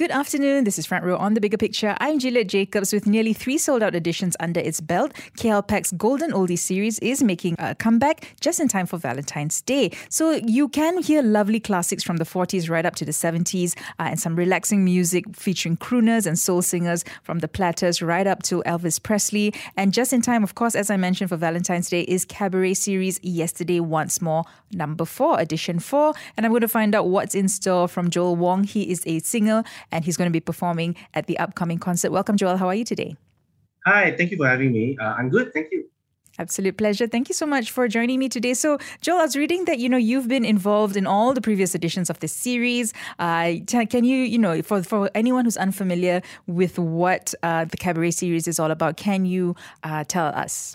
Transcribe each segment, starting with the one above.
Good afternoon. This is Front Row on the Bigger Picture. I'm Juliet Jacobs. With nearly three sold out editions under its belt, KLPAC's Golden Oldies series is making a comeback just in time for Valentine's Day. So you can hear lovely classics from the 40s right up to the 70s uh, and some relaxing music featuring crooners and soul singers from the Platters right up to Elvis Presley. And just in time, of course, as I mentioned for Valentine's Day, is Cabaret series Yesterday Once More, number four, edition four. And I'm going to find out what's in store from Joel Wong. He is a singer and he's going to be performing at the upcoming concert. Welcome, Joel. How are you today? Hi, thank you for having me. Uh, I'm good, thank you. Absolute pleasure. Thank you so much for joining me today. So, Joel, I was reading that you know you've been involved in all the previous editions of this series. Uh, can you, you know, for for anyone who's unfamiliar with what uh, the Cabaret series is all about, can you uh, tell us?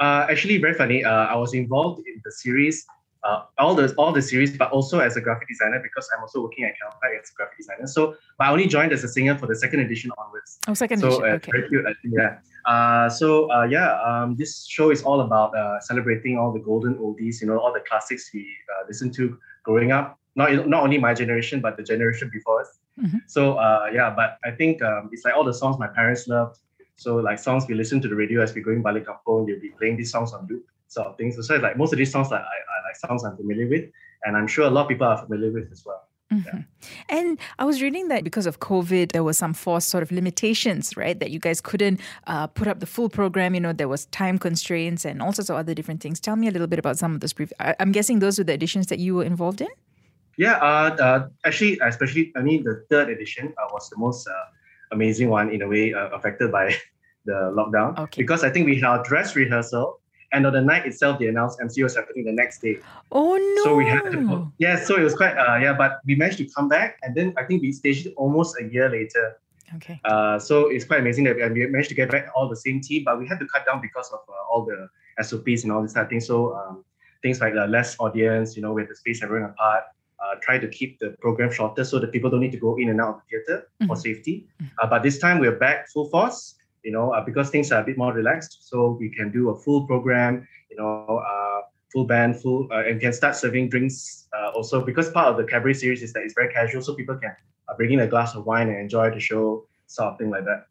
Uh, actually, very funny. Uh, I was involved in the series uh, all the all the series, but also as a graphic designer because I'm also working at KLPAC as a graphic designer. So, but I only joined as a singer for the second edition onwards. Oh, second so, edition. Uh, okay. Very cute, yeah. Uh, so uh, yeah, um, this show is all about uh, celebrating all the golden oldies. You know, all the classics we uh, listened to growing up. Not not only my generation, but the generation before us. Mm-hmm. So uh, yeah, but I think um, it's like all the songs my parents loved. So like songs we listen to the radio as we are going balik kampung, they'll be playing these songs on loop sort of things. So, like most of these songs that I, I songs I'm familiar with, and I'm sure a lot of people are familiar with as well. Mm-hmm. Yeah. And I was reading that because of COVID, there were some forced sort of limitations, right? That you guys couldn't uh, put up the full program. You know, there was time constraints and all sorts of other different things. Tell me a little bit about some of those. Pre- I'm guessing those were the editions that you were involved in. Yeah, uh, uh, actually, especially I mean, the third edition uh, was the most uh, amazing one in a way, uh, affected by the lockdown. Okay. Because I think we had dress rehearsal and on the night itself, they announced MCO was happening the next day. Oh no! So we had to, yeah. So it was quite, uh, yeah. But we managed to come back, and then I think we staged it almost a year later. Okay. Uh, so it's quite amazing that we, we managed to get back all the same team, but we had to cut down because of uh, all the SOPs and all this kind of thing. So um, things like uh, less audience, you know, with the space everyone apart. Uh, try to keep the program shorter so that people don't need to go in and out of the theater mm-hmm. for safety. Mm-hmm. Uh, but this time we're back full force you know, uh, because things are a bit more relaxed. So we can do a full program, you know, uh, full band, full, uh, and can start serving drinks uh, also because part of the cabaret series is that it's very casual, so people can uh, bring in a glass of wine and enjoy the show, sort of thing like that.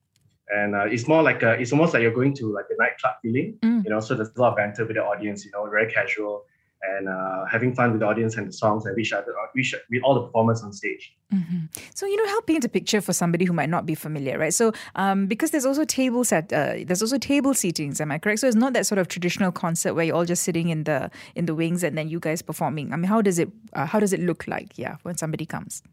And uh, it's more like a, it's almost like you're going to like a nightclub feeling, mm. you know. So there's a lot of banter with the audience, you know, very casual and uh, having fun with the audience and the songs and each other, each, with all the performers on stage. Mm-hmm. So you know, help paint a picture for somebody who might not be familiar, right? So um, because there's also table set, uh, there's also table seatings. Am I correct? So it's not that sort of traditional concert where you're all just sitting in the in the wings and then you guys performing. I mean, how does it uh, how does it look like? Yeah, when somebody comes.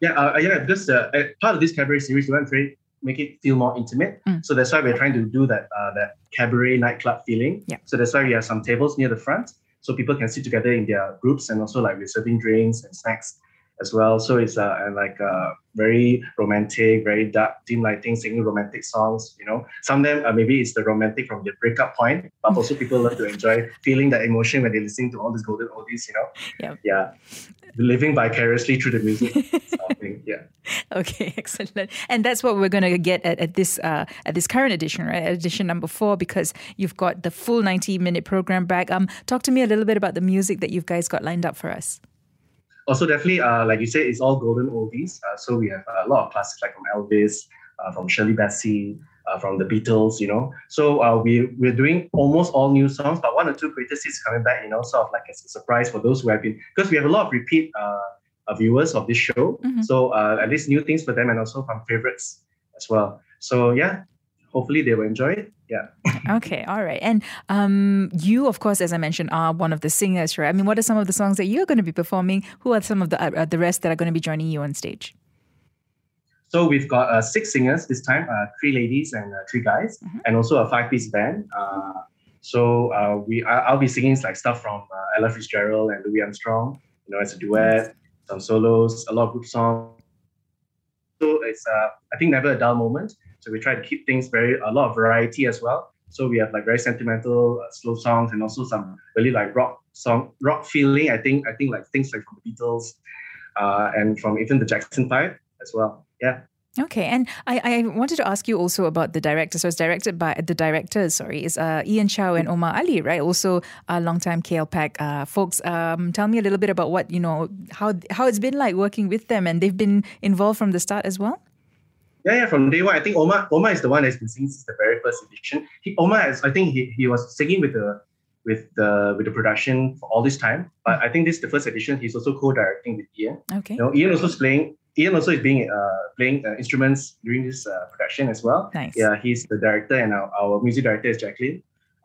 Yeah, uh, yeah. Because uh, part of this cabaret series, we want to make it feel more intimate. Mm. So that's why we're trying to do that uh, that cabaret nightclub feeling. Yeah. So that's why we have some tables near the front so people can sit together in their groups and also like we're serving drinks and snacks as well. So it's uh, like uh, very romantic, very dark dim lighting, singing romantic songs. You know, some of them uh, maybe it's the romantic from the breakup point, but also people love to enjoy feeling that emotion when they listen to all these golden oldies. You know, yeah, yeah, living vicariously through the music. yeah. Okay, excellent. And that's what we're going to get at, at this uh, at this current edition, right? Edition number four, because you've got the full ninety minute program back. Um, talk to me a little bit about the music that you guys got lined up for us. Also, definitely, uh, like you said, it's all golden oldies. Uh, so we have a lot of classics like from Elvis, uh, from Shirley Bassey, uh, from the Beatles, you know. So uh, we we're doing almost all new songs, but one or two greatest hits coming back, you know, sort of like as a surprise for those who have been because we have a lot of repeat uh, uh viewers of this show. Mm-hmm. So uh, at least new things for them and also from favorites as well. So yeah, hopefully they will enjoy it. Yeah. okay. All right. And um, you, of course, as I mentioned, are one of the singers, right? I mean, what are some of the songs that you're going to be performing? Who are some of the uh, the rest that are going to be joining you on stage? So we've got uh, six singers this time, uh, three ladies and uh, three guys, mm-hmm. and also a five-piece band. Uh, so uh, we, I'll be singing like stuff from Ella Fitzgerald and Louis Armstrong, you know, as a duet, some solos, a lot of group songs. So it's, I think, never a dull moment. So we try to keep things very a lot of variety as well. So we have like very sentimental uh, slow songs and also some really like rock song rock feeling. I think I think like things like from the Beatles, uh, and from even the Jackson Five as well. Yeah. Okay, and I, I wanted to ask you also about the director. So it's directed by the directors. Sorry, is uh, Ian Chow and Omar Ali, right? Also, a uh, longtime KLPAC uh, folks. Um, tell me a little bit about what you know, how how it's been like working with them, and they've been involved from the start as well. Yeah, yeah, from day one. I think Omar Omar is the one that's been singing since the very first edition. He, Omar, has, I think he, he was singing with the with the with the production for all this time. But I think this is the first edition. He's also co-directing with Ian. Okay. You know, Ian also is playing. Ian also is being uh, playing uh, instruments during this uh, production as well. Nice. Yeah, he's the director, and our, our music director is Jacqueline.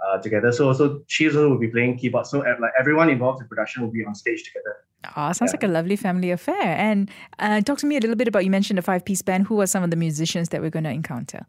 Uh, together, so also she also will be playing keyboard. So uh, like everyone involved in production will be on stage together. Oh, sounds Yeah. like a lovely family affair. And uh, talk to me a little bit about you mentioned a five piece band. Who are some of the musicians that we're going to encounter?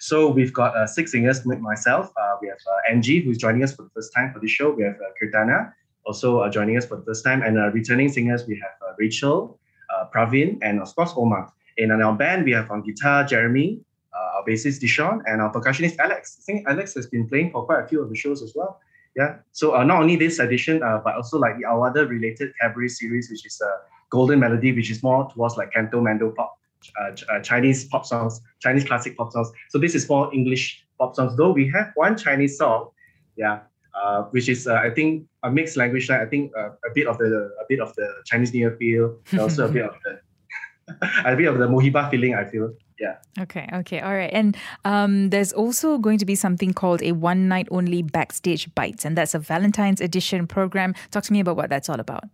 So we've got uh, six singers. Myself, uh, we have uh, Angie, who's joining us for the first time for this show. We have uh, Kirtana, also uh, joining us for the first time, and uh, returning singers we have uh, Rachel, uh, Pravin, and of course Omar. And on our band, we have on guitar Jeremy, uh, our bassist Dishon, and our percussionist Alex. I think Alex has been playing for quite a few of the shows as well. Yeah. So uh, not only this edition, uh, but also like our other related cabaret series, which is uh, Golden Melody, which is more towards like canto, mando pop, uh, uh, Chinese pop songs, Chinese classic pop songs. So this is more English pop songs. Though we have one Chinese song, yeah, uh, which is uh, I think a mixed language. Like I think uh, a bit of the a bit of the Chinese New Year feel, also a bit of the a bit of the Mohiba feeling. I feel. Yeah. Okay, okay, all right. And um, there's also going to be something called a one night only backstage bash, and that's a Valentine's edition program. Talk to me about what that's all about.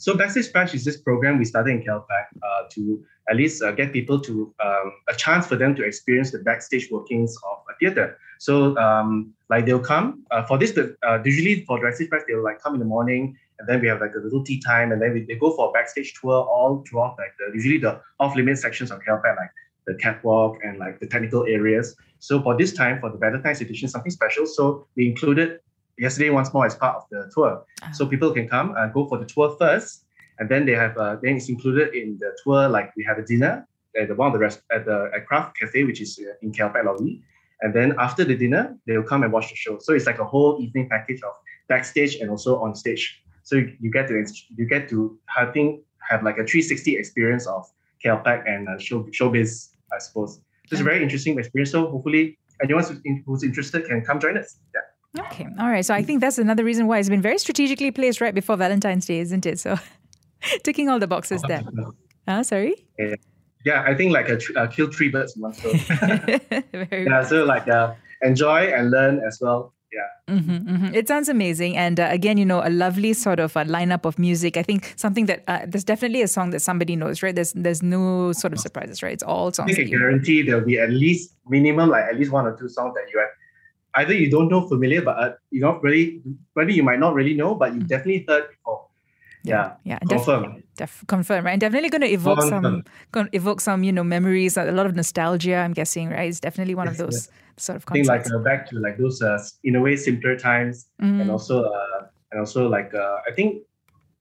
So Backstage Bash is this program we started in KLPAC uh, to at least uh, get people to um, a chance for them to experience the backstage workings of theater. So um, like they'll come uh, for this. The, uh, usually for Backstage Bash they'll like come in the morning and then we have like a little tea time and then we, they go for a backstage tour all throughout like the usually the off limit sections of KLPAC like the catwalk and like the technical areas. So for this time for the Valentine's edition something special. So we included yesterday once more as part of the tour. So people can come and go for the tour first, and then they have uh, then it's included in the tour. Like we have a dinner at the one of the rest at the at Craft Cafe, which is uh, in KLPAC lobby. And then after the dinner, they will come and watch the show. So it's like a whole evening package of backstage and also on stage. So you, get to you get to I think have like a 360 experience of KLPAC and uh, show showbiz, I suppose. So it's a very interesting experience. So hopefully anyone who's, interested can come join us. Yeah. Okay, all right. So I think that's another reason why it's been very strategically placed right before Valentine's Day, isn't it? So ticking all the boxes there. Ah, sorry. Yeah, I think like a, tr- uh, kill three birds in one stone. yeah, so like uh, enjoy and learn as well. Yeah. Mhm, mhm. It sounds amazing. And uh, again, you know, a lovely sort of a lineup of music. I think something that uh, there's definitely a song that somebody knows, right? There's there's no sort of surprises, right? It's all I songs. think I know. guarantee there'll be at least minimum like at least one or two songs that you have either you don't know familiar, but uh, you not really maybe you might not really know, but you definitely heard before. Yeah, Yeah, confirm. definitely. Def- confirm, right? And definitely going to evoke some, Confirm. going to evoke some, you know, memories, a lot of nostalgia. I'm guessing, right? It's definitely one of Yes, those sort of I think like uh, back to like those uh, in a way simpler times, Mm. and also uh, and also like uh, I think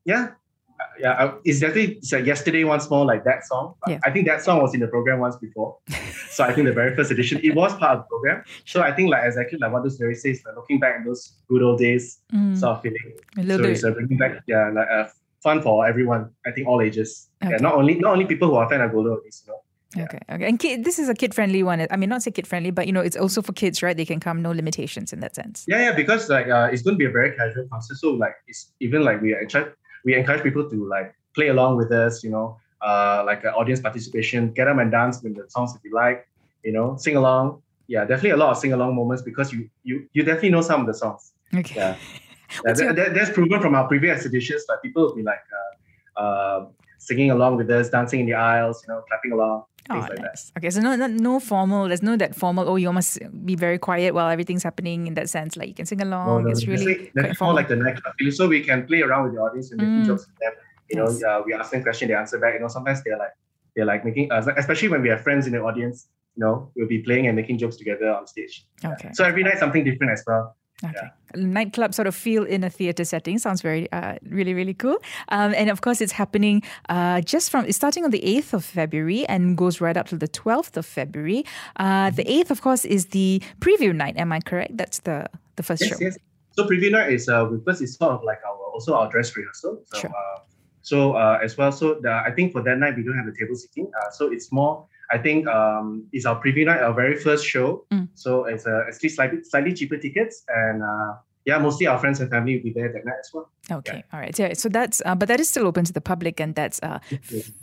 yeah. Uh, Yeah, uh, it's definitely it's like yesterday once more like that song. Yeah. I think that song was in the program once before. so I think the very first edition it was part of the program. So I think like exactly like what those lyrics says, like looking back at those good old days, Mm. sort of feeling. a So little it's bit. uh, bringing back yeah like uh, fun for everyone. I think all ages. Okay. Yeah, not only not only people who are fan of golden oldies, you know. yeah. Okay, okay. And kid, this is a kid friendly one. I mean, not say kid friendly, but you know, it's also for kids, right? They can come, no limitations in that sense. Yeah, yeah, because like uh, it's going to be a very casual concert. So like it's even like we encourage we encourage people to like play along with us. You know, uh, like uh, audience participation, get up and dance with the songs if you like. You know, sing along. Yeah, definitely a lot of sing along moments because you you you definitely know some of the songs. Okay. Yeah, yeah What's your- that, that- that's proven from our previous editions. Like people will be like uh, uh, singing along with us, dancing in the aisles. You know, clapping along, Oh, things like that. Okay, so no, no, no formal. There's no that formal. Oh, you must be very quiet while everything's happening. In that sense, like you can sing along. No, no, it's really That's, quite that's more like the nightclub. So we can play around with the audience and making Mm. jokes with them. You know, uh, we ask them questions, they answer back. You know, sometimes they're like they're like making, uh, especially when we have friends in the audience. You know, we'll be playing and making jokes together on stage. okay. So every night something different as well. Okay. Nightclub sort of feel in a theater setting sounds very, uh, really, really cool. Um, and of course, it's happening uh, just from, it's starting on the 8th of February and goes right up to the 12th of February. Uh, the 8th, of course, is the preview night. Am I correct? That's the, the first Yes, show. yes. So preview night is uh, because it's sort of like our also our dress rehearsal. So Sure. uh, so uh, as well. So the, I think for that night we don't have the table seating. Uh, so it's more I think um, it's our preview night, our very first show. Mm. So it's uh, actually slightly slightly cheaper tickets, and uh, yeah, mostly our friends and family will be there that night as well. Okay, yeah. all right. Yeah, so that's uh, but that is still open to the public, and that's uh,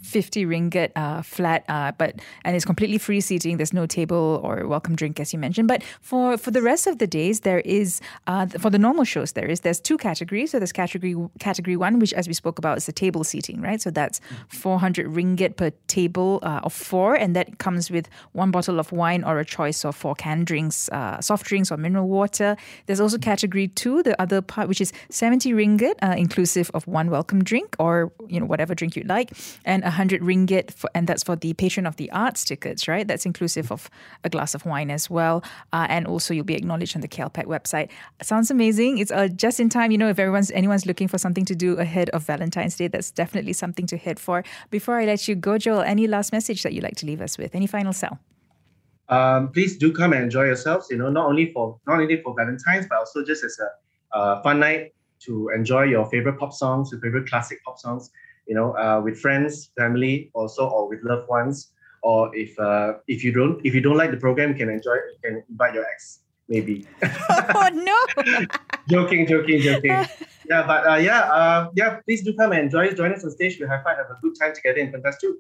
fifty ringgit uh, flat. Uh, but and it's completely free seating. There's no table or welcome drink, as you mentioned. But for for the rest of the days, there is uh, for the normal shows there is there's two categories. So there's category category one, which as we spoke about is the table seating, right? So that's four hundred ringgit per table uh, of four, and that comes with one bottle of wine or a choice of four canned drinks, uh, soft drinks or mineral water. There's also category two, the other part, which is 70 ringgit, uh, inclusive of one welcome drink or, you know, whatever drink you'd like, and a 100 ringgit, for, and that's for the patron of the arts tickets, right? That's inclusive of a glass of wine as well. Uh, and also you'll be acknowledged on the KLPAC website. Sounds amazing. It's uh, just in time, you know, if everyone's anyone's looking for something to do ahead of Valentine's Day, that's definitely something to hit for. Before I let you go, Joel, any last message that you'd like to leave us with? Any final sell? um, please do come and enjoy yourselves. You know, not only for not only for Valentine's, but also just as a uh, fun night to enjoy your favorite pop songs, your favorite classic pop songs. You know, uh, with friends, family, also, or with loved ones. Or if uh, if you don't if you don't like the program, you can enjoy. You can invite your ex, maybe. oh no! joking, joking, joking. Yeah, but uh, yeah, uh, yeah. Please do come and enjoy. Join us on stage. We have fun, have a good time together in Fantastic.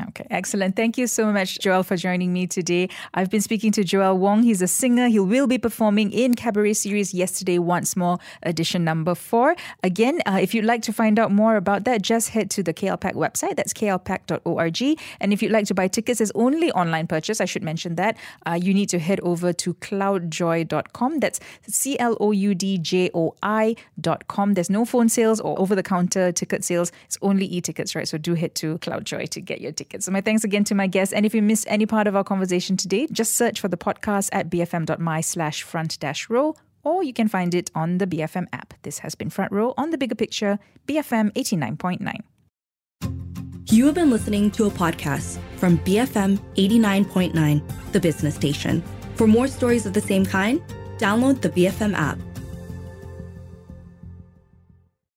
Okay, excellent. Thank you so much, Joel, for joining me today. I've been speaking to Joel Wong. He's a singer. He will be performing in Cabaret Series Yesterday Once More, edition number four. Again, uh, if you'd like to find out more about that, just head to the KLPAC website. That's klpac.org. And if you'd like to buy tickets, there's only online purchase. I should mention that. Uh, you need to head over to cloudjoi.com. That's C L O U D J O I.com. There's no phone sales or over the counter ticket sales. It's only e tickets, right? So do head to Cloudjoi to get your tickets tickets. So my thanks again to my guests. And if you missed any part of our conversation today, just search for the podcast at bfm.my slash front dash row or you can find it on the BFM app. This has been Front Row on the Bigger Picture, BFM 89.9. You have been listening to a podcast from BFM 89.9, the business station. For more stories of the same kind, download the BFM app.